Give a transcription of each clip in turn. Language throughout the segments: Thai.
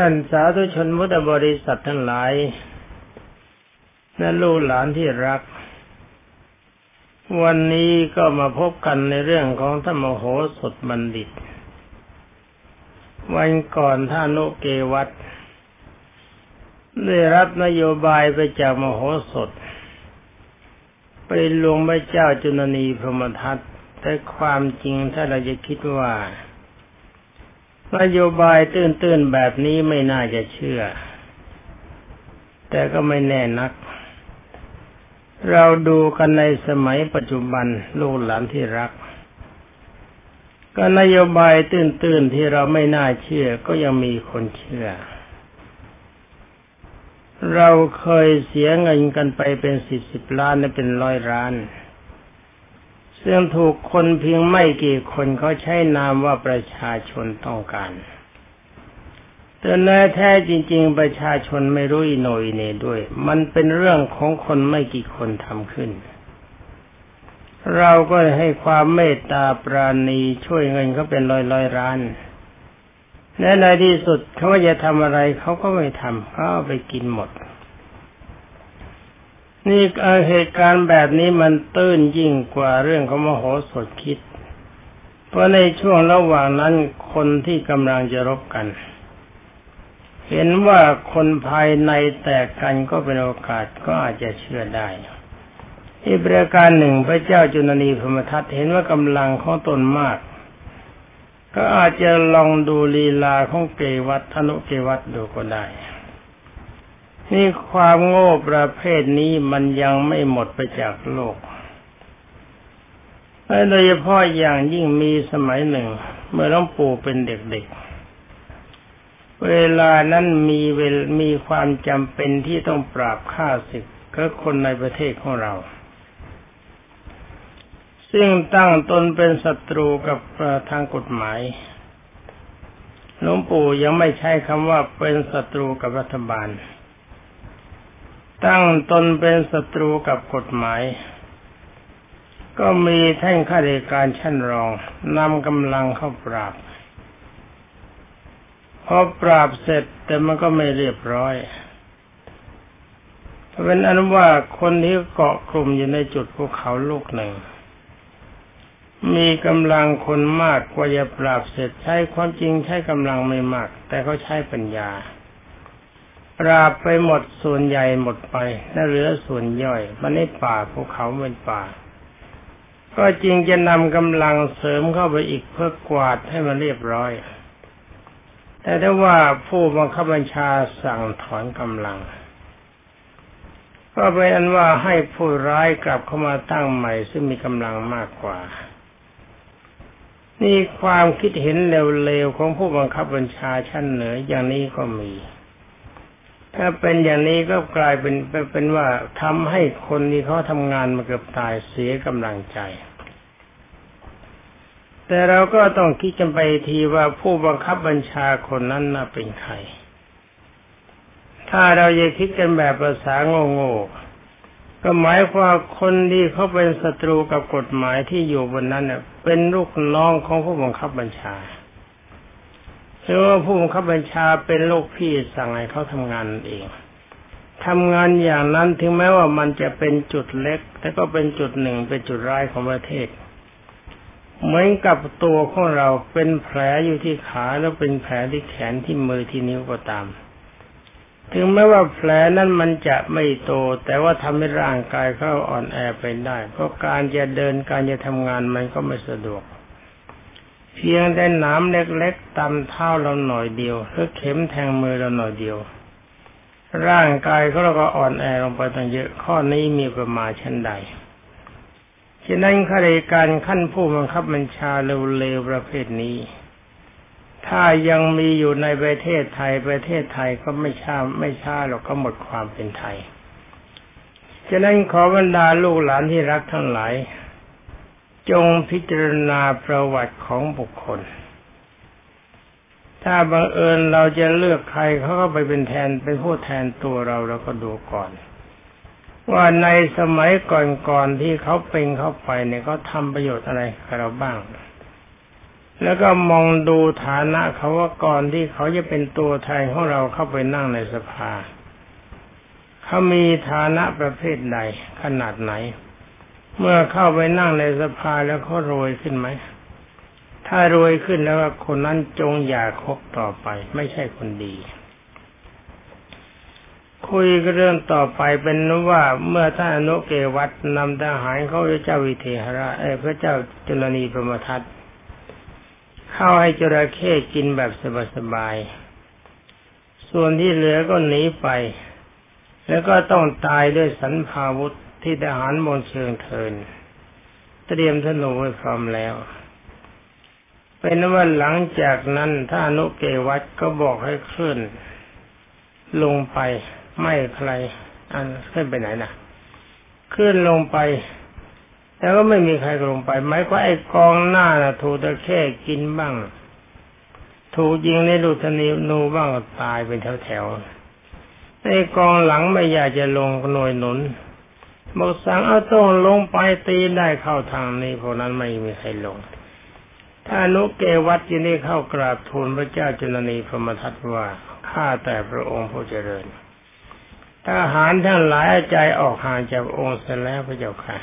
ท่านสาธุชนพุทธบริษัททั้งหลายและลูกหลานที่รัก วันนี้ก็มาพบกันในเรื่องของธรรมโหสถบัณฑิต วันก่อนท่านุเกวัตได้รับนโยบายไปจากมโหสถ ไปลวงพระเจ้าจุนนีพรหมทัตแต่ความจริงถ้าเราจะคิดว่า นโยบายตื้นๆแบบนี้ไม่น่าจะเชื่อ แต่ก็ไม่แน่นัก เราดูกันในสมัยปัจจุบันลูกหลานที่รัก ก็นโยบายตื้นๆที่เราไม่น่าเชื่อก็ยังมีคนเชื่อ เราเคยเสียเงินกันไปเป็นสิบสิบล้านและเป็นร้อยล้าน ซึ่งถูกคนเพียงไม่กี่คนเขาใช้นามว่าประชาชนต้องการแต่แน่แท้จริง ๆ ประชาชนไม่รู้อิโนยเนด้วย มันเป็นเรื่องของคนไม่กี่คนทำขึ้น เราก็ให้ความเมตตาปราณีช่วยเงินเขาเป็นร้อยร้อยร้านและในที่สุดเขาจะทำอะไรเขาก็ไม่ทำเขาไปกินหมด นี่เหตุการณ์แบบนี้มันตื้นยิ่งกว่าเรื่องของมโหสถคิด เพราะในช่วงระหว่างนั้นคนที่กำลังจะรบกัน เห็นว่าคนภายในแตกกันก็เป็นโอกาสก็อาจจะเชื่อได้อีกประการหนึ่งพระเจ้าจุนนีพมทัตเห็นว่ากำลังของตนมาก ก็อาจจะลองดูลีลาของเกวัตธนุเกวัตดูก็ได้ นี่ความโง่ประเภทนี้มันยังไม่หมดไปจากโลกโดยเฉพาะอย่างยิ่งมีสมัยหนึ่ง เมื่อหลวงปู่เป็นเด็กๆ เวลานั้นมีเวลมีความจำเป็นที่ต้องปราบฆ่าศึกก็คนในประเทศของเรา ซึ่งตั้งตนเป็นศัตรูกับทางกฎหมายหลวงปู่ยังไม่ใช้คำว่าเป็นศัตรูกับรัฐบาล ตั้งตนเป็นศัตรูกับกฎหมาย ก็มีแท่งข้าราชการชั้นรองนำกำลังเข้าปราบพอปราบเสร็จแต่มันก็ไม่เรียบร้อยเป็นอันว่าคนที่เกาะกลุ่มอยู่ในจุดภูเขาลูกหนึ่ง มีกำลังคนมากกว่าจะปราบเสร็จใช้ความจริงใช้กำลังไม่มาก แต่เขาใช้ปัญญา ราบไปหมดส่วนใหญ่หมดไปและเหลือส่วนย่อยมันในป่าภูเขาเป็นป่า ก็จริงจะนำกำลังเสริมเข้าไปอีกเพื่อกวาดให้มันเรียบร้อย แต่ถ้าว่าผู้บังคับบัญชาสั่งถอนกำลัง ก็เป็นอันว่าให้ผู้ร้ายกลับเข้ามาตั้งใหม่ซึ่งมีกำลังมากกว่า นี่ความคิดเห็นเร็วๆของผู้บังคับบัญชาชั้นเหนืออย่างนี้ก็มี ถ้าเป็นอย่างนี้ก็กลายเป็นเป็นว่าทำให้คนที่เขาทำงานมาเกือบตายเสียกำลังใจ แต่เราก็ต้องคิดกันไปทีว่าผู้บังคับบัญชาคนนั้นน่ะเป็นใคร ถ้าเราจะคิดกันแบบภาษาโง่ๆก็หมายความคนที่เขาเป็นศัตรูกับกฎหมายที่อยู่บนนั้นเน่ะเป็นลูกน้องของผู้บังคับบัญชา หรือว่าผู้บังคับบัญชาเป็นลูกพี่สั่งให้เขาทำงานเองทำงานอย่างนั้นถึงแม้ว่ามันจะเป็นจุดเล็ก แต่ก็เป็นจุดหนึ่งเป็นจุดร้ายของประเทศ เหมือนกับตัวของเราเป็นแผลอยู่ที่ขาแล้วเป็นแผลที่แขนที่มือที่นิ้วก็ตาม ถึงแม้ว่าแผลนั้นมันจะไม่โต แต่ว่าทำให้ร่างกายเขาอ่อนแอไปได้ เพราะการจะเดินการจะทำงานมันก็ไม่สะดวก เพียงแต่หนามเล็กๆตำเท้าเราหน่อยเดียวหรือเข็มแทงมือเราหน่อยเดียว ร่างกายเขาเราก็อ่อนแอลงไปตั้งเยอะ ข้อนี้มีประมาณชั้นใดฉะนั้นข้าราชการขั้นผู้บังคับบัญชาเร็วๆประเภทนี้ ถ้ายังมีอยู่ในประเทศไทยประเทศไทยก็ไม่ช้าไม่ช้าหรอกก็หมดความเป็นไทย ฉะนั้นขอบรรดาลูกหลานที่รักทั้งหลาย จงพิจารณาประวัติของบุคคล ถ้าบังเอิญเราจะเลือกใครเขาก็ไปเป็นแทนเป็นผู้แทนตัวเราเราก็ดูก่อน ว่าในสมัยก่อนๆที่เขาเป็นเข้าไปเนี่ยเขาทำประโยชน์อะไรกับเราบ้าง แล้วก็มองดูฐานะเขาว่าก่อนที่เขาจะเป็นตัวแทนของเราเข้าไปนั่งในสภาเขามีฐานะประเภทใดขนาดไหน เมื่อเข้าไปนั่งในสภาแล้วเขารวยขึ้นไหม ถ้ารวยขึ้นแล้วคนนั้นจงอย่าคบต่อไป ไม่ใช่คนดี คุยเรื่องต่อไปเป็นว่าเมื่อท่านอนุเกวัตนำทหารเข้าพระเจ้าวิเทหราชพระเจ้าจุลนีพรมทัตเข้าให้จระเข้กินแบบสบายๆส่วนที่เหลือก็หนีไป แล้วก็ต้องตายด้วยสันพาวุธ ที่ทหารมนเชิงเทิน เตรียมธนูไว้พร้อมแล้ว เป็นว่าหลังจากนั้นถ้านุเกวัตก็บอกให้เคลื่อนลงไปไม่ใคร อันขึ้นไปไหนนะขึ้นลงไป แต่ก็ไม่มีใครลงไปหมายว่าไอ้กองหน้าน่ะถูกตะแค่กินบ้าง ถูกยิงในลูกธนินูบ้างตายเป็นแถวๆไอ้กองหลังไม่อยากจะลงหน่วยหนุน บอกสั่งเอาต้องลงไปตีได้เข้าทางนี้เพราะนั้นไม่มีใครลง ถ้านุเกวัตยินได้เข้ากราบทูลพระเจ้าจุลนีพรมทัตว่าข้าแต่พระองค์ผู้เจริญทหารทั้งหลายใจออกห่างจากองค์เสร็จแล้วพระเจ้าค่ะ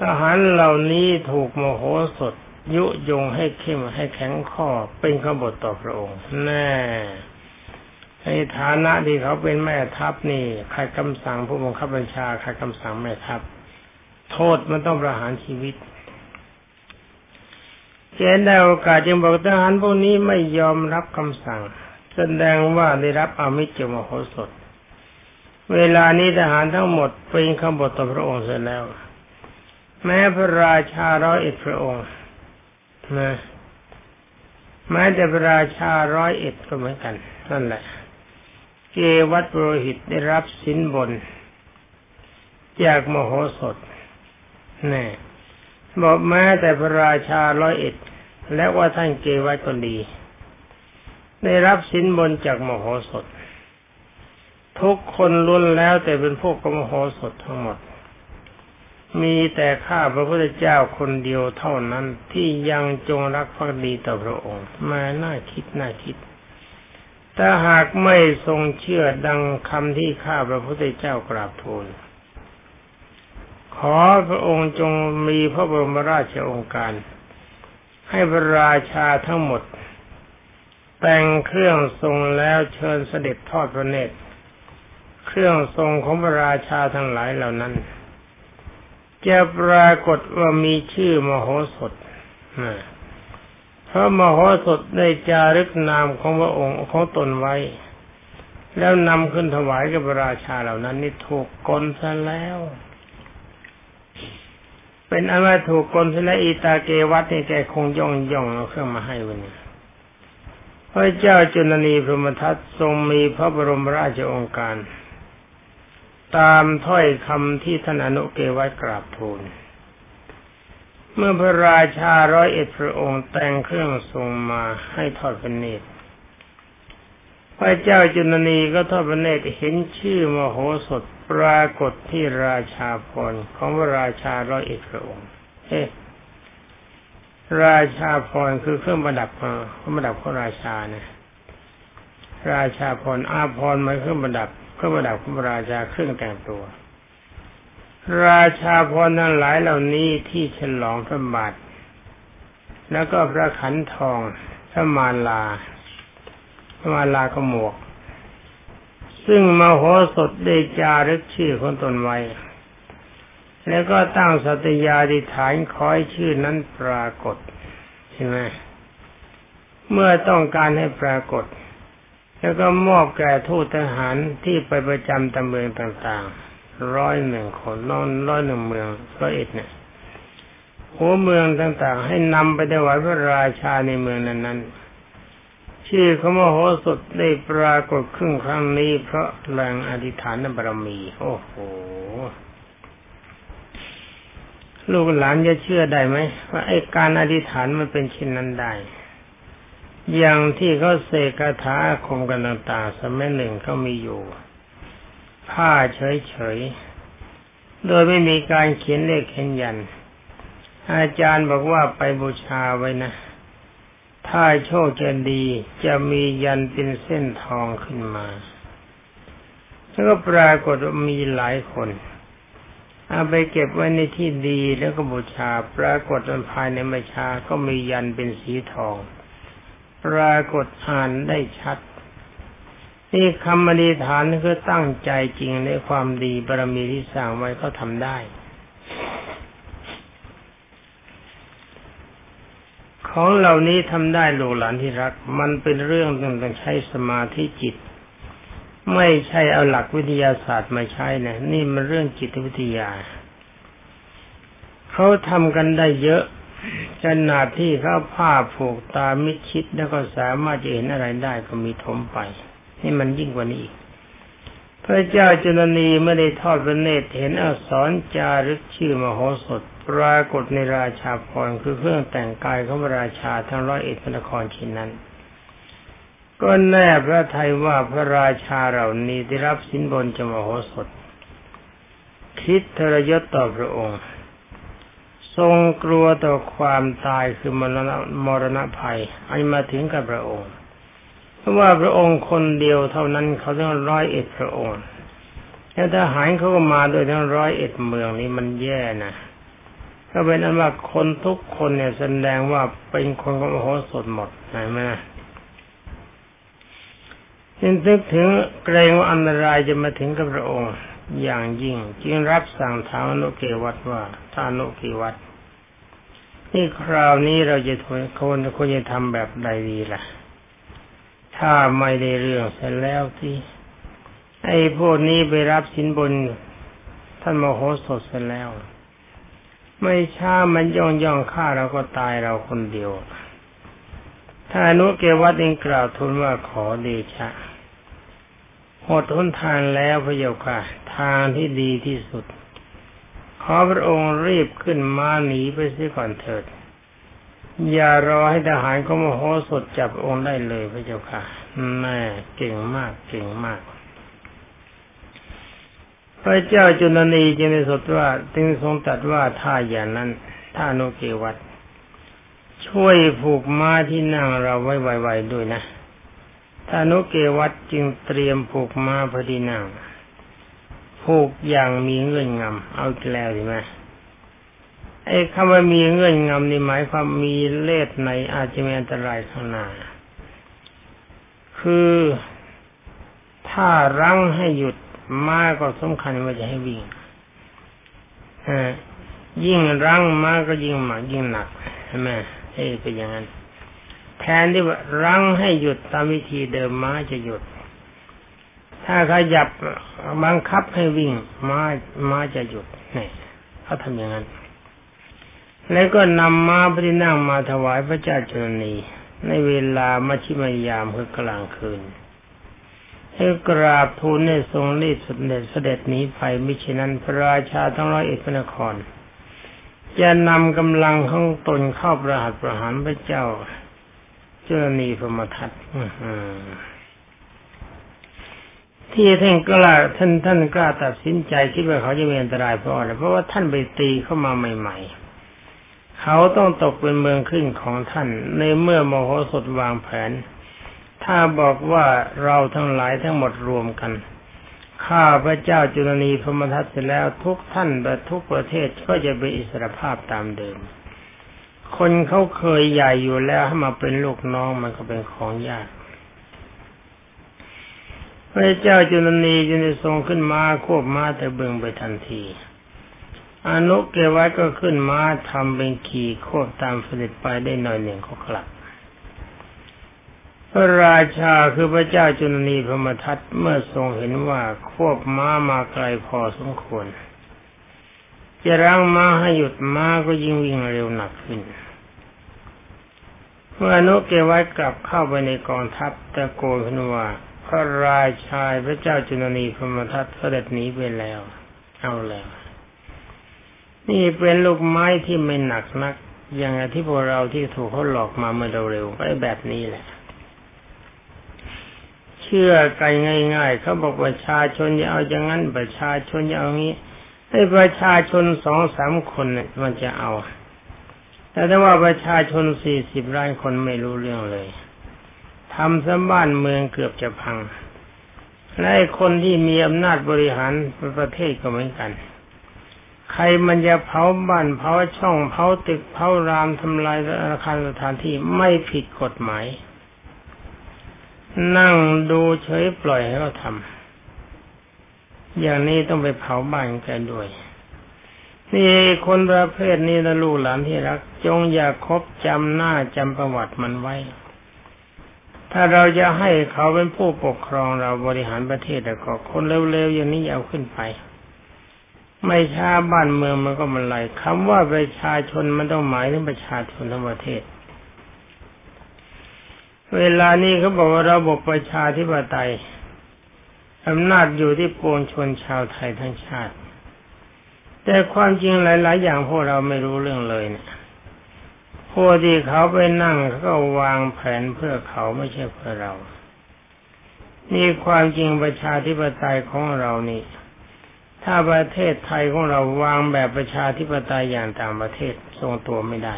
ทหารเหล่านี้ถูกโมโหสดยุยงให้เข้มให้แข็งข้อเป็นขบฏต่อพระองค์ แน่ ในฐานะที่เขาเป็นแม่ทัพนี่ใครคำสั่งผู้บังคับบัญชาใครคำสั่งแม่ทัพ โทษมันต้องประหารชีวิตเจนได้โอกาสจึงบอกทหารพวกนี้ไม่ยอมรับคำสั่ง แสดงว่าได้รับอามิจมโหสถ เวลานี้ทหารทั้งหมดเป็นขบฏต่อพระองค์เสร็จแล้ว แม้พระราชาร้อยเอ็ดพระองค์นะแม้แต่พระราชาร้อยเอ็ดก็เหมือนกัน นั่นแหละ เกวัตโรหิตได้รับสินบน จากมโหสถแน่บอกแม้แต่พระราชาร้อยเอ็ด และว่าท่านเกวัตก็ดี ได้รับสินบนจากมโหสถ ทุกคนล้วนแล้วแต่เป็นพวกกมโหสถทั้งหมด มีแต่ข้าพระพุทธเจ้าคนเดียวเท่านั้นที่ยังจงรักภักดีต่อพระองค์ มาน่าคิดน่าคิด ถ้าหากไม่ทรงเชื่อดังคำที่ข้าพระพุทธเจ้ากราบทูล ขอพระองค์จงมีพระบรมราชองค์การ ให้พระราชาทั้งหมด แต่งเครื่องทรงแล้วเชิญเสด็จทอดพระเนตร เครื่องทรงของพระราชาทั้งหลายเหล่านั้นจะปรากฏว่ามีชื่อมโหสถ พราะมโหสถได้จารึกนามของพระองค์ของตนไว้ แล้วนำขึ้นถวายกับพระราชาเหล่านั้น นี่ถูกกลซะแล้ว เป็นอันว่าถูกกลซะแล้วอีตาเกวัตนี่แกคงย่องย่องเอาเครื่องมาให้วันนี้พระเจ้าจุลนีพรหมทัตทรงมีพระบรมราชองค์การ ตามถ้อยคำที่ท่านอนุเกวัตกราบทูล เมื่อพระราชาร้อยเอ็ดพระองค์แต่งเครื่องทรงมาให้ทอดพระเนตรพระเจ้าจุนนีก็ทอดพระเนตรเห็นชื่อมโหสถปรากฏที่ราชาพรของพระราชาร้อยเอ็ดพระองค์เอ๊ราชาพรคือเครื่องประดับเครื่องประดับของราชาเนี่ยราชาพรอาพรมาเครื่องประดับเครื่องประดับของราชาเครื่องแต่งตัว ราชาพรทั้งหลายเหล่านี้ที่ฉลองพระบาทแล้วก็พระขันทองพระมาลาพระมาลากระหมวก ซึ่งมโหสถได้จารึกชื่อของตนไว้ แล้วก็ตั้งสัตยาธิฐานคอยชื่อนั้นปรากฏใช่ไหมเมื่อต้องการให้ปรากฏ แล้วก็มอบแก่ทูตทหารที่ไปประจำตำเมืองต่างๆ ร้อยหนึ่งคนนอนร้อยหนึ่งเมืองร้อยเอ็ดเนี่ยหัวเมืองต่างๆ ให้นำไปถวายพระราชาในเมืองนั้นๆชื่อขมโหสถได้ปรากฏครึ่งครั้งนี้ เพราะแรงอธิษฐานบารมี โอ้โห ลูกหลานจะเชื่อได้ไหมว่าไอ้การอธิษฐานมันเป็นเช่นนั้นได้อย่างที่เขาเสกคาถาคมกันต่างๆ สมัยหนึ่งเขามีอยู่ ผ้าเฉยๆ โดยไม่มีการเขียนเลขเขียนยัน อาจารย์บอกว่าไปบูชาไว้นะ ถ้าโชคจะดีจะมียันเป็นเส้นทองขึ้นมาแล้วก็ปรากฏว่ามีหลายคนเอาไปเก็บไว้ในที่ดีแล้วก็บูชา ปรากฏว่าภายในไม่ชาก็มียันเป็นสีทอง ปรากฏอ่านได้ชัด นี่คำอธิษฐานคือตั้งใจจริงในความดีบารมีที่สร้างไว้ก็ทำได้ ของเหล่านี้ทำได้ลูกหลานที่รัก มันเป็นเรื่องต้องใช้สมาธิจิต ไม่ใช่เอาหลักวิทยาศาสตร์มาใช้นะนี่มันเรื่องจิตวิทยา เขาทำกันได้เยอะขนาดที่เขาผ้าผูกตามิชิดแล้วก็สามารถจะเห็นอะไรได้ก็มีทมไป นี่มันยิ่งกว่านี้อีก พระเจ้าจุลนีไม่ได้ทอดพระเนตรเห็นอักษรจารึกชื่อมโหสถปรากฏในราชาพรคือเครื่องแต่งกายของพระราชาทั้งร้อยเอ็ดพระนครชิ้นนั้นก็แน่พระไทยว่าพระราชาเหล่านี้ได้รับสินบนจมโหสถ คิดทรยศต่อพระองค์ ทรงกลัวต่อความตายคือมรณะมรณะภัยอันมาถึงกับพระองค์ เพราะว่าพระองค์คนเดียวเท่านั้นเขาต้องร้อยเอ็ดพระองค์แล้วทหารเขาก็มาโดยทั้งร้อยเอ็ดเมืองนี้มันแย่นะก็เป็นอันว่าคนทุกคนเนี่ยแสดงว่าเป็นคนของโหสถหมดเห็นไหมนะจึงนึกถึงเกรงว่าอันตรายจะมาถึงกับพระองค์อย่างยิ่ง จึงรับสั่งถามอนุเกวัตว่าถ้านุเกวัตนี่คราวนี้เราจะควรควรควรจะทำแบบใดดีล่ะ ถ้าไม่ได้เรื่องเสร็จแล้วที่ไอ้พวกนี้ไปรับสินบนท่านมโหสถเสร็จแล้ว ไม่ช้ามันย่องย่องฆ่าเราก็ตายเราคนเดียวถ้าอนุเกวัตเองกล่าวทูลว่าขอเดชะหมดหนทางแล้วพระเยาค่ะ ทางที่ดีที่สุด ขอพระองค์รีบขึ้นมาหนีไปเสียก่อนเถิด อย่ารอให้ทหารก็มโหสถจับองค์ได้เลยพระเจ้าค่ะ แม่เก่งมากเก่งมาก พระเจ้าจุลนีจึงได้สดว่าจึงทรงตัดว่าถ้าอย่างนั้นถ้าโนเกวัตช่วยผูกม้าที่นั่งเราไว้ไวๆด้วยนะท่านุเกวัตจึงเตรียมผูกม้าพอดีนั่งผูกอย่างมีเงื่อนงำเอาแล้วใช่ไหม ไอ้คำว่ามีเงื่อนงำนี่หมายความมีเลือดในอาจจะมีอันตรายข้างหน้า คือถ้ารั้งให้หยุดม้าก็สำคัญว่าจะให้วิ่งยิ่งรั้งม้าก็ยิ่งหมากยิ่งหนักใช่ไหมเอ้เป็นอย่างนั้น แทนที่ว่ารั้งให้หยุดตามวิธีเดิมม้าจะหยุด ถ้าขยับบังคับให้วิ่งม้าม้าจะหยุดเนี่ยเขาทำอย่างนั้น แล้วก็นำม้าพระนั่งมาถวายพระเจ้าจุลนีในเวลามัชิมยามคือกลางคืนให้กราบทูลในทรงรีบสุดเด็จเสด็จหนีไปมิฉะนั้นพระราชาทั้งร้อยเอ็ดพระนคร จะนำกำลังของตนเข้าประหัตประหารพระเจ้าจรณีพรมทัตที่ท่านกล้าท่านท่านกล้าตัดสินใจคิดว่าเขาจะมีอันตรายเพราะอะไรเพราะว่าท่านไปตีเข้ามาใหม่ ๆ เขาต้องตกเป็นเมืองขึ้นของท่าน ในเมื่อมโหสถวางแผน ถ้าบอกว่าเราทั้งหลายทั้งหมดรวมกัน ข้าพระเจ้าจุลนีพรมทัตเสร็จแล้วทุกท่านและทุกประเทศก็จะเป็นอิสรภาพตามเดิม คนเขาเคยใหญ่อยู่แล้วให้มาเป็นลูกน้องมันก็เป็นของยากพระเจ้าจุลนีจึงได้ทรงขึ้นมาควบม้าแต่เบืองไปทันที อนุเกวัตก็ขึ้นม้าทำเป็นขี่โควบตามเสด็จไปได้หน่อยหนึ่งก็กลับ พระราชาคือพระเจ้าจุลนีพมทัตเมื่อทรงเห็นว่าควบม้ามาไกลพอสมควรจะรั้งม้าให้หยุดม้าก็ยิ่งวิ่งเร็วหนักขึ้น เมื่อนุเกวัตกลับเข้าไปในกองทัพตะโกนขึ้นว่า พระราชาพระเจ้าจุลนีพมทัตเสด็จหนีไปแล้ว เอาแล้ว นี่เป็นลูกไม้ที่ไม่หนักนัก อย่างที่พวกเราที่ถูกเขาหลอกมาเมื่อเร็วๆก็แบบนี้แหละ เชื่อใจง่ายๆเขาบอกประชาชนอย่าเอาอย่างนั้นประชาชนอย่าเอางี้ให้ประชาชนสองสามคนเนี่ยมันจะเอา แต่ถ้าว่าประชาชนสี่สิบล้านคนไม่รู้เรื่องเลยทำซะบ้านเมืองเกือบจะพังและคนที่มีอำนาจบริหารประเทศก็เหมือนกัน ใครมันจะเผาบ้านเผาช่องเผาตึกเผารามทำลายอาคารสถานที่ไม่ผิดกฎหมาย นั่งดูเฉยปล่อยให้เขาทำอย่างนี้ต้องไปเผาบ้านกันด้วย นี่คนประเภทนี้นะลูกหลานที่รัก จงอย่าคบจำหน้าจำประวัติมันไว้ ถ้าเราจะให้เขาเป็นผู้ปกครองเราบริหารประเทศแล้วก็คนเร็วๆอย่างนี้เอาขึ้นไป ไม่ช้าบ้านเมืองมันก็มันไหลคำว่าประชาชนมันต้องหมายถึงประชาชนทั้งประเทศ เวลานี้เขาบอกว่าระบบประชาธิปไตยอำนาจอยู่ที่ปวงชนชาวไทยทั้งชาติ แต่ความจริงหลาย ๆ อย่างพวกเราไม่รู้เรื่องเลยเนี่ยพวกที่เขาไปนั่งเขาก็วางแผนเพื่อเขาไม่ใช่เพื่อเรา นี่ความจริงประชาธิปไตยของเรานี่ ถ้าประเทศไทยของเราวางแบบประชาธิปไตยอย่างต่างประเทศทรงตัวไม่ได้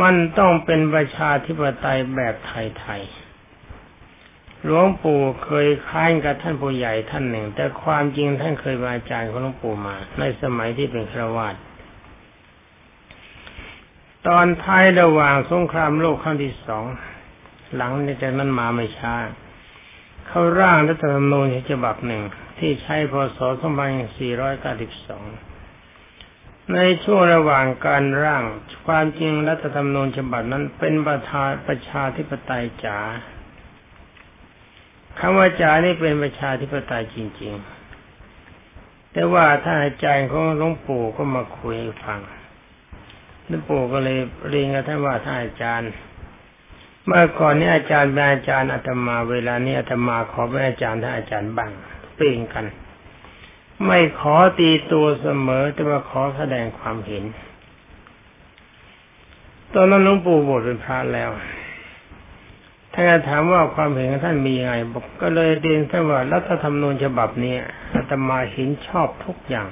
มันต้องเป็นประชาธิปไตยแบบไทยๆ หลวงปู่เคยค้านกับท่านผู้ใหญ่ท่านหนึ่ง แต่ความจริงท่านเคยเป็นอาจารย์ของหลวงปู่มา ในสมัยที่เป็นฆรวาสตอนท้ายระหว่างสงครามโลกครั้งที่สอง หลังจากนั้นมาไม่ช้า เขาร่างรัฐธรรมนูญฉบับหนึ่ง ที่ใช้พศ 2492 ในช่วงระหว่างการร่าง ความจริงรัฐธรรมนูญฉบับนั้นเป็นประธานประชาธิปไตยจ๋าคำว่าจ๋านี่เป็นประชาธิปไตยจริง ๆ แต่ว่าถ้าอาจารย์ของหลวงปู่ก็มาคุยฟังหลวงปู่ก็เลยเรียนกับท่านว่าท่านอาจารย์ เมื่อก่อนนี้อาจารย์เป็นอาจารย์อาตมา เวลานี้อาตมาขอเป็นอาจารย์ท่านอาจารย์บ้าง เปลี่ยนกัน ไม่ขอตีตัวเสมอแต่ว่าขอแสดงความเห็น ตอนนั้นหลวงปู่บวชเป็นพระแล้วท่านถามว่าความเห็นของท่านมียังไงบอกก็เลยเรียนท่านว่ารัฐธรรมนูญฉบับนี้อาตมาเห็นชอบทุกอย่าง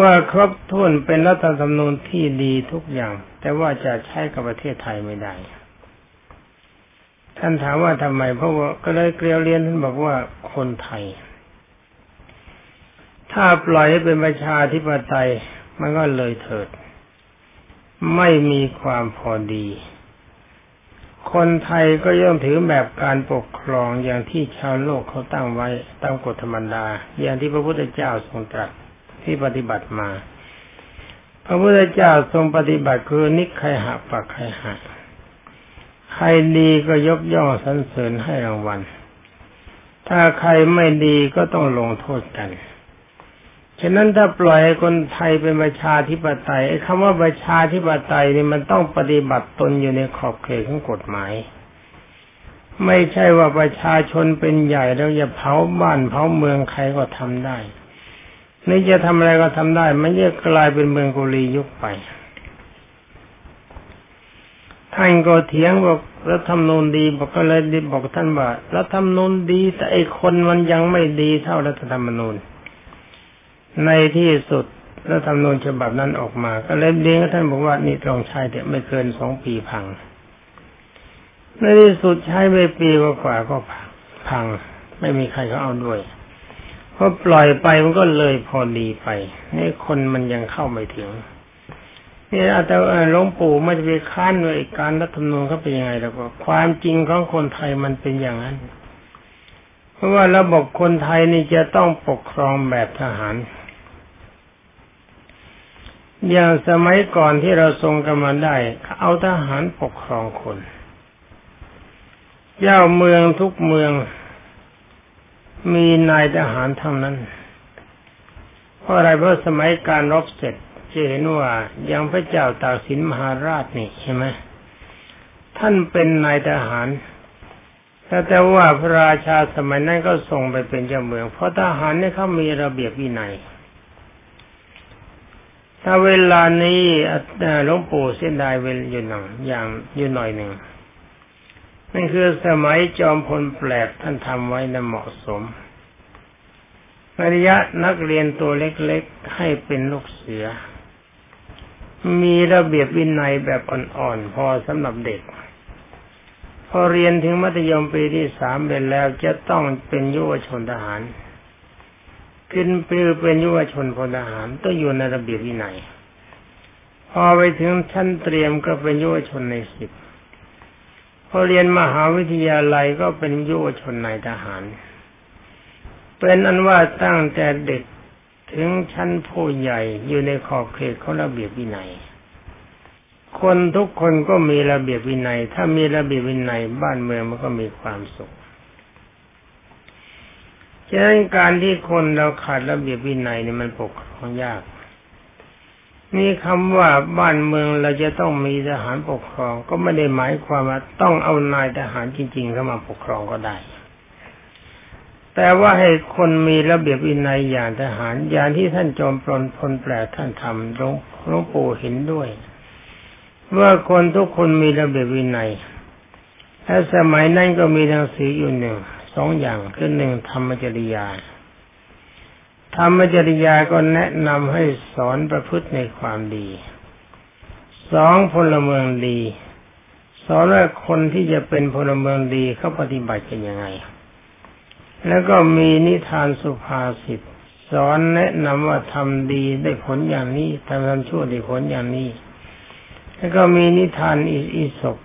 ว่าครบถ้วนเป็นรัฐธรรมนูญที่ดีทุกอย่าง แต่ว่าจะใช้กับประเทศไทยไม่ได้ ท่านถามว่าทำไมเพราะว่าก็เลยเกลียวเรียนท่านบอกว่าคนไทย ถ้าปล่อยให้เป็นประชาธิปไตยมันก็เลยเถิด ไม่มีความพอดี คนไทยก็ย่อมถือแบบการปกครองอย่างที่ชาวโลกเขาตั้งไว้ตามกฎธรรมดา อย่างที่พระพุทธเจ้าทรงตรัสที่ปฏิบัติมา พระพุทธเจ้าทรงปฏิบัติคือนิใครหะปักใครหะ ใครดีก็ยกย่องสรรเสริญให้รางวัล ถ้าใครไม่ดีก็ต้องลงโทษกัน ฉะนั้นถ้าปล่อยคนไทยเป็นประชาธิปไตยไอ้คำว่าประชาธิปไตยนี่มันต้องปฏิบัติตนอยู่ในขอบเขตของกฎหมาย ไม่ใช่ว่าประชาชนเป็นใหญ่แล้วจะเผาบ้านเผาเมืองใครก็ทำได้นี่จะทำอะไรก็ทำได้ มันจะกลายเป็นเมืองกุลียุคไป ท่านก็เถียงบอกรัฐธรรมนูญดีบอกก็เลยบอกท่านว่ารัฐธรรมนูญดีแต่ไอคนมันยังไม่ดีเท่ารัฐธรรมนูญ ในที่สุดแล้วทำนูญฉบับนั้นออกมา ก็เลยเลี้ยงท่านบอกว่านี่ลองใช้เดี๋ยไม่เกินสองปีพัง ในที่สุดใช้ไปปีกว่าก็พังพัง ไม่มีใครเขาเอาด้วยเพราะปล่อยไปมันก็เลยพอดีไปนี่คนมันยังเข้าไม่ถึง นี่อาจจะหลวงปู่ไม่จะไปค้านว่าการรัฐธรรมนูญเขาเป็นยังไงแล้วก็ความจริงของคนไทยมันเป็นอย่างนั้น เพราะว่าระบบคนไทยนี่จะต้องปกครองแบบทหาร อย่างสมัยก่อนที่เราทรงกันมาได้ เอาทหารปกครองคน เจ้าเมืองทุกเมืองมีนายทหารทั้งนั้น เพราะอะไรเพราะสมัยการรบเสร็จ เห็นว่าอย่างพระเจ้าตากสินมหาราชนี่ใช่ไหมท่านเป็นนายทหารแต่แต่ว่าพระราชาสมัยนั้นก็ส่งไปเป็นเจ้าเมือง เพราะทหารเนี่ยเขามีระเบียบวินัยถ้าเวลานี้หลวงปู่เส้นได้เวลอยู่หน่อยอย่างอยู่หน่อยหนึ่งนั่นคือสมัยจอมพลแปลกท่านทำไว้นะเหมาะสมระยะนักเรียนตัวเล็กๆให้เป็นลูกเสือ มีระเบียบวินัยแบบอ่อนๆพอสำหรับเด็ก พอเรียนถึงมัธยมปีที่สามเป็นแล้วจะต้องเป็นยุวชนทหาร ขึ้นปือเป็นยุวชนพลทหารต้องอยู่ในระเบียบวินัย พอไปถึงชั้นเตรียมก็เป็นยุวชนในสิบพอเรียนมหาวิทยาลัยก็เป็นยุวชนในทหาร เป็นอันว่าตั้งแต่เด็ก ถึงชั้นผู้ใหญ่อยู่ในขอบเขตของระเบียบวินัย คนทุกคนก็มีระเบียบวินัย ถ้ามีระเบียบวินัยบ้านเมืองมันก็มีความสุขฉะนั้นการที่คนเราขาดระเบียบวินัยเนี่ยมันปกครองยาก นี่คำว่าบ้านเมืองเราจะต้องมีทหารปกครอง ก็ไม่ได้หมายความว่าต้องเอานายทหารจริงๆเข้ามาปกครองก็ได้ แต่ว่าให้คนมีระเบียบวินัยอย่างทหารอย่างที่ท่านจอมพลพลแปลท่านทำหลวงหลวงปู่เห็นด้วยว่าคนทุกคนมีระเบียบวินัยและสมัยนั้นก็มีหนังสืออยู่หนึ่งสองอย่างคือหนึ่งธรรมจริยา ธรรมจริยาก็แนะนำให้สอนประพฤติในความดีสองพลเมืองดี สอนว่าคนที่จะเป็นพลเมืองดีเขาปฏิบัติกันยังไง แล้วก็มีนิทานสุภาษิตสอนแนะนำว่าทำดีได้ผลอย่างนี้ทำทำชั่วได้ผลอย่างนี้ แล้วก็มีนิทานอิสก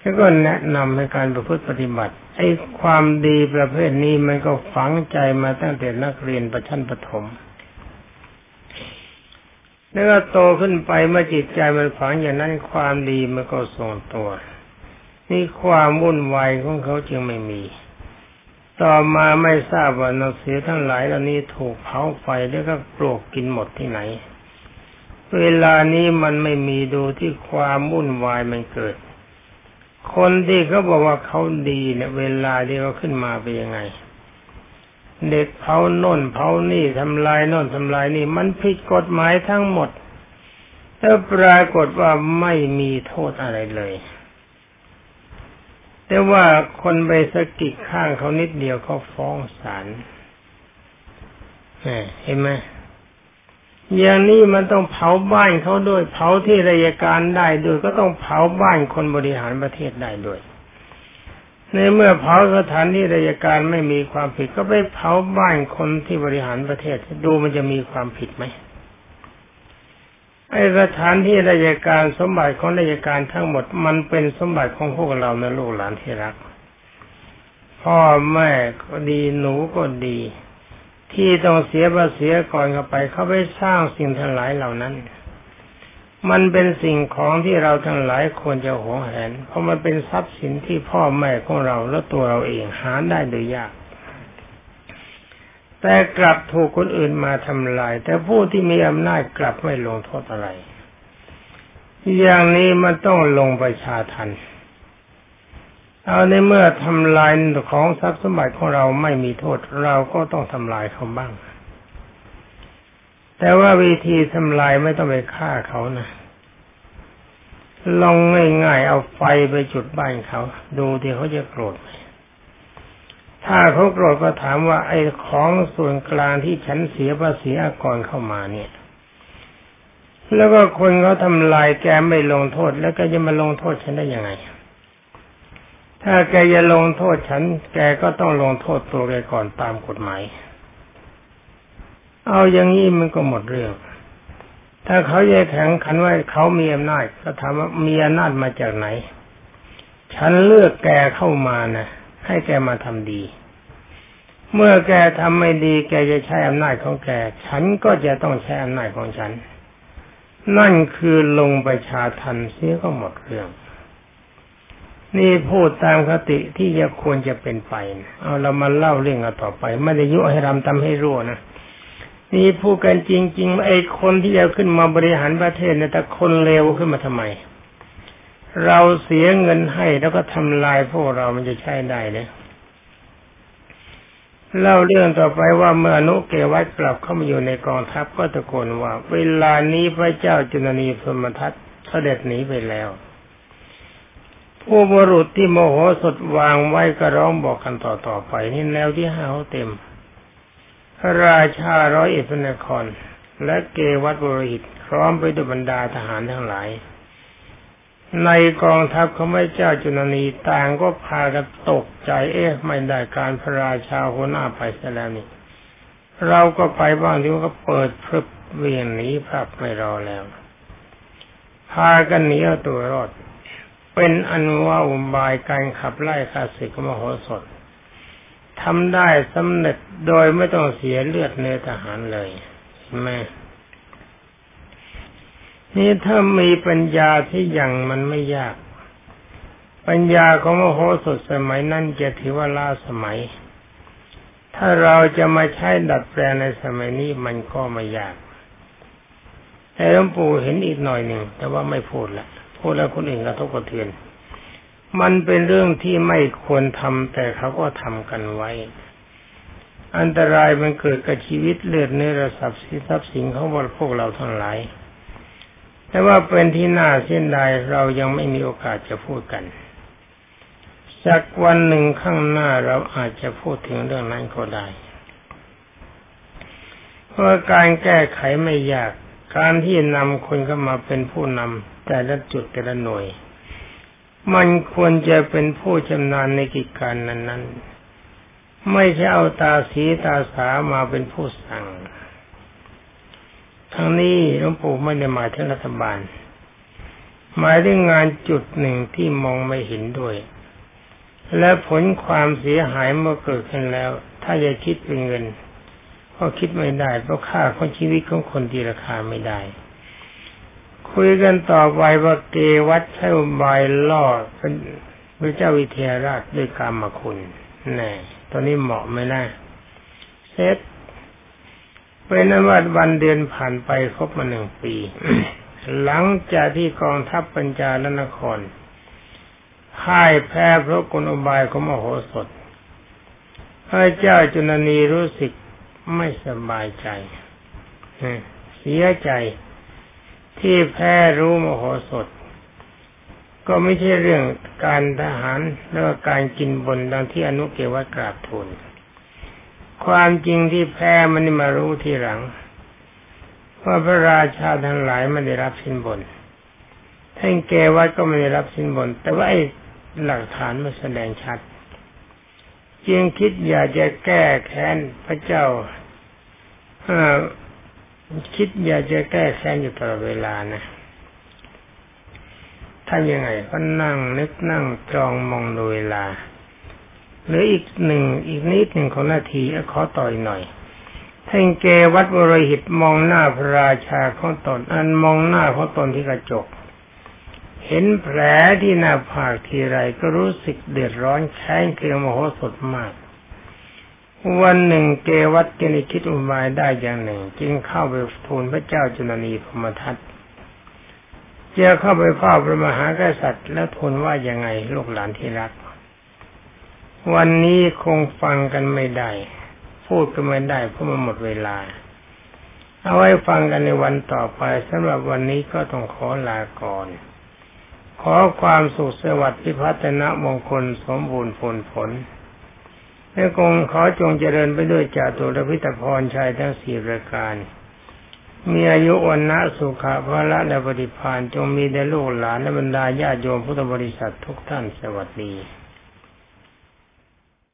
แล้วก็แนะนำในการประพฤติปฏิบัติไอ้ความดีประเภทนี้มันก็ฝังใจมาตั้งแต่นักเรียนประชั้นประถม แล้วก็โตขึ้นไปเมื่อจิตใจมันฝังอย่างนั้นความดีมันก็ทรงตัว นี่ความวุ่นวายของเขาจึงไม่มี ต่อมาไม่ทราบว่านักเสียทั้งหลายเหล่านี้ถูกเผาไฟแล้วก็ปลวกกินหมดที่ไหน เวลานี้มันไม่มีดูที่ความวุ่นวายมันเกิด คนที่เขาบอกว่าเขาดีเนี่ยเวลาที่เขาขึ้นมาเป็นยังไง เด็กเผาโน่นเผานี่ทำลายโน่นทำลายนี่ มันผิดกฎหมายทั้งหมดแต่ปรากฏว่าไม่มีโทษอะไรเลย แต่ว่าคนไปสะกิดข้างเขานิดเดียวเขาฟ้องศาลเห็นไหมอย่างนี้มันต้องเผาบ้านเขาด้วย เผาที่ราชการได้ด้วย ก็ต้องเผาบ้านคนบริหารประเทศได้ด้วยในเมื่อเผาสถานที่ราชการไม่มีความผิด ก็ไปเผาบ้านคนที่บริหารประเทศ ดูมันจะมีความผิดไหม ไอ้สถานที่ราชการสมบัติของราชการทั้งหมด มันเป็นสมบัติของพวกเราในลูกหลานที่รัก พ่อแม่ก็ดีหนูก็ดี ที่ต้องเสียภาษีก่อนเข้าไป เขาไปสร้างสิ่งทั้งหลายเหล่านั้น มันเป็นสิ่งของที่เราทั้งหลายควรจะหวงแหน เพราะมันเป็นทรัพย์สินที่พ่อแม่ของเราและตัวเราเองหาได้โดยยาก แต่กลับถูกคนอื่นมาทำลาย แต่ผู้ที่มีอำนาจกลับไม่ลงโทษอะไร อย่างนี้มันต้องลงประชาทันเอาในเมื่อทำลายของทรัพย์สมบัติของเราไม่มีโทษ เราก็ต้องทำลายเขาบ้าง แต่ว่าวิธีทำลายไม่ต้องไปฆ่าเขานะลองง่ายๆเอาไฟไปจุดบ้านเขา ดูที่เขาจะโกรธไหม ถ้าเขาโกรธก็ถามว่าไอ้ของส่วนกลางที่ฉันเสียภาษีอากรเข้ามาเนี่ย แล้วก็คนเขาทำลายแกไม่ลงโทษ แล้วก็จะมาลงโทษฉันได้ยังไง ถ้าแกจะลงโทษฉัน แกก็ต้องลงโทษตัวแกก่อนตามกฎหมาย เอาอย่างนี้มันก็หมดเรื่อง ถ้าเขาแยกแข็งขันว่าเขามีอำนาจก็ถามว่ามีอำนาจมาจากไหน ฉันเลือกแกเข้ามานะ ให้แกมาทำดี เมื่อแกทำไม่ดี แกจะใช้อำนาจของแก ฉันก็จะต้องใช้อำนาจของฉัน นั่นคือลงประชาทันเสียก็หมดเรื่อง นี่พูดตามคติที่จะควรจะเป็นไปนะเอาเรามาเล่าเรื่องกันต่อไป ไม่ได้ยุให้รำทำให้รั่วนะนี่พูดกันจริงๆไอ้คนที่จะขึ้นมาบริหารประเทศเนี่ยแต่คนเลวขึ้นมาทำไม เราเสียเงินให้แล้วก็ทำลายพวกเรามันจะใช้ได้เนี่ยเล่าเรื่องต่อไปว่าเมื่อนุเกวัตกลับเข้ามาอยู่ในกองทัพก็ตะโกนว่า เวลานี้พระเจ้าจุลนีพรมทัตเสด็จหนีไปแล้ว ผู้บรุษที่โมโหสดวางไว้ก็ร้องบอกกันต่อต่อไปนี่แนวที่ห้าเขาเต็ม พระราชาร้อยเอ็ดพระนคร และเกวัตบริหิตคร้อมไปด้วยบรรดาทหารทั้งหลาย ในกองทัพของพระเจ้าจุนนีต่างก็พากันตกใจ เอ๊ะไม่ได้การพระราชาหัวหน้าไปซะแล้วนี่ เราก็ไปบ้างที่ว่าก็เปิดพรึบเวียนหนีภาพไม่รอแล้ว พากันหนีเอาตัวรอด เป็นอนุว่าอุบายการขับไล่ข้าศึกมโหสถทำได้สำเร็จโดยไม่ต้องเสียเลือดเนื้อทหารเลยแม่ นี่ถ้ามีปัญญาที่ยังมันไม่ยาก ปัญญาของมโหสถสมัยนั้นจะถือว่าล้าสมัย ถ้าเราจะมาใช้ดัดแปลงในสมัยนี้มันก็ไม่ยากแต่หลวงปู่เห็นอีกหน่อยหนึ่งแต่ว่าไม่พูดละพูดแล้วคนอื่นกระทบกระเทือน มันเป็นเรื่องที่ไม่ควรทำแต่เขาก็ทำกันไว้ อันตรายมันเกิดกับชีวิตเลือดเนื้อระสับสิทรัพย์สินของพวกเราทั้งหลาย แต่ว่าเป็นที่น่าเสียดายเรายังไม่มีโอกาสจะพูดกัน สักวันหนึ่งข้างหน้าเราอาจจะพูดถึงเรื่องนั้นก็ได้ เพราะการแก้ไขไม่ยาก การที่นำคนเข้ามาเป็นผู้นำแต่ละจุดแต่ละหน่วย มันควรจะเป็นผู้ชำนาญในกิจการนั้น ๆ ไม่ใช่เอาตาสีตาสามาเป็นผู้สั่ง ทั้งนี้หลวงปู่ไม่ได้หมายถึงรัฐบาล หมายถึงงานจุดหนึ่งที่มองไม่เห็นด้วย และผลความเสียหายเมื่อเกิดขึ้นแล้ว ถ้าจะคิดเป็นเงิน ก็คิดไม่ได้ เพราะค่าของชีวิตของคนที่ราคาไม่ได้ คุยกันต่อไปว่าเกวัดใช้อบายล่อเป็นพระเจ้าวิเทหราชด้วยกรรมคุณแน่ตอนนี้เหมาะไหมนะเสร็ เป็นนวัดวันเดือนผ่านไปครบมาหนึ่งปี หลังจากที่กองทัพปัญจาลนครพ่ายแพ้เพราะกลอบายของมโหสถพระเจ้าจุนนีรู้สึกไม่สบายใจเสียใจที่แพ้รู้มโหสถ ก็ไม่ใช่เรื่องการทหารแล้วการกินบนดังที่อนุเกวัตกราบทูล ความจริงที่แพ้มันมารู้ทีหลังว่าพระราชาทั้งหลายไม่ได้รับสินบนท่านเกวัตก็ไม่ได้รับสินบน แต่ว่าไอ้หลักฐานมันแสดงชัด จึงคิดอยากจะแก้แค้นพระเจ้าคิดอยากจะแก้แค้นอยู่ตลอดเวลานะทำยังไงก็นั่งนึกนั่งจองมองดูเวลา หรืออีกหนึ่งอีกนิดหนึ่งของนาทีขอต่อยหน่อยท่านเกวัดบรหิตมองหน้าพระราชาของตน อันมองหน้าของตนที่กระจก เห็นแผลที่หน้าผากทีไรก็รู้สึกเดือดร้อนแค้นเคืองโมโหสดมาก วันหนึ่งเกวัตเกนิคิดอุบายได้อย่างหนึ่ง จึงเข้าไปทูลพระเจ้าจุลนีพมทัตเจ้าเข้าไปเฝ้าพระมหากษัตริย์ แล้วทูลว่ายังไงลูกหลานที่รัก วันนี้คงฟังกันไม่ได้ พูดกันไม่ได้เพราะมันหมดเวลา เอาไว้ฟังกันในวันต่อไปสำหรับวันนี้ก็ต้องขอลาก่อน ขอความสุขสวัสดิ์พิพัฒนมงคลสมบูรณ์ผลผลและคงขอจงเจริญไปด้วยจาตุรพิตพรชัยทั้งสี่รายการ มีอายุวันนะสุขะพระและปฏิพานจงมีแด่ลูกหลานและบรรดาญาโยมพุทธบริษัททุกท่านสวัสดี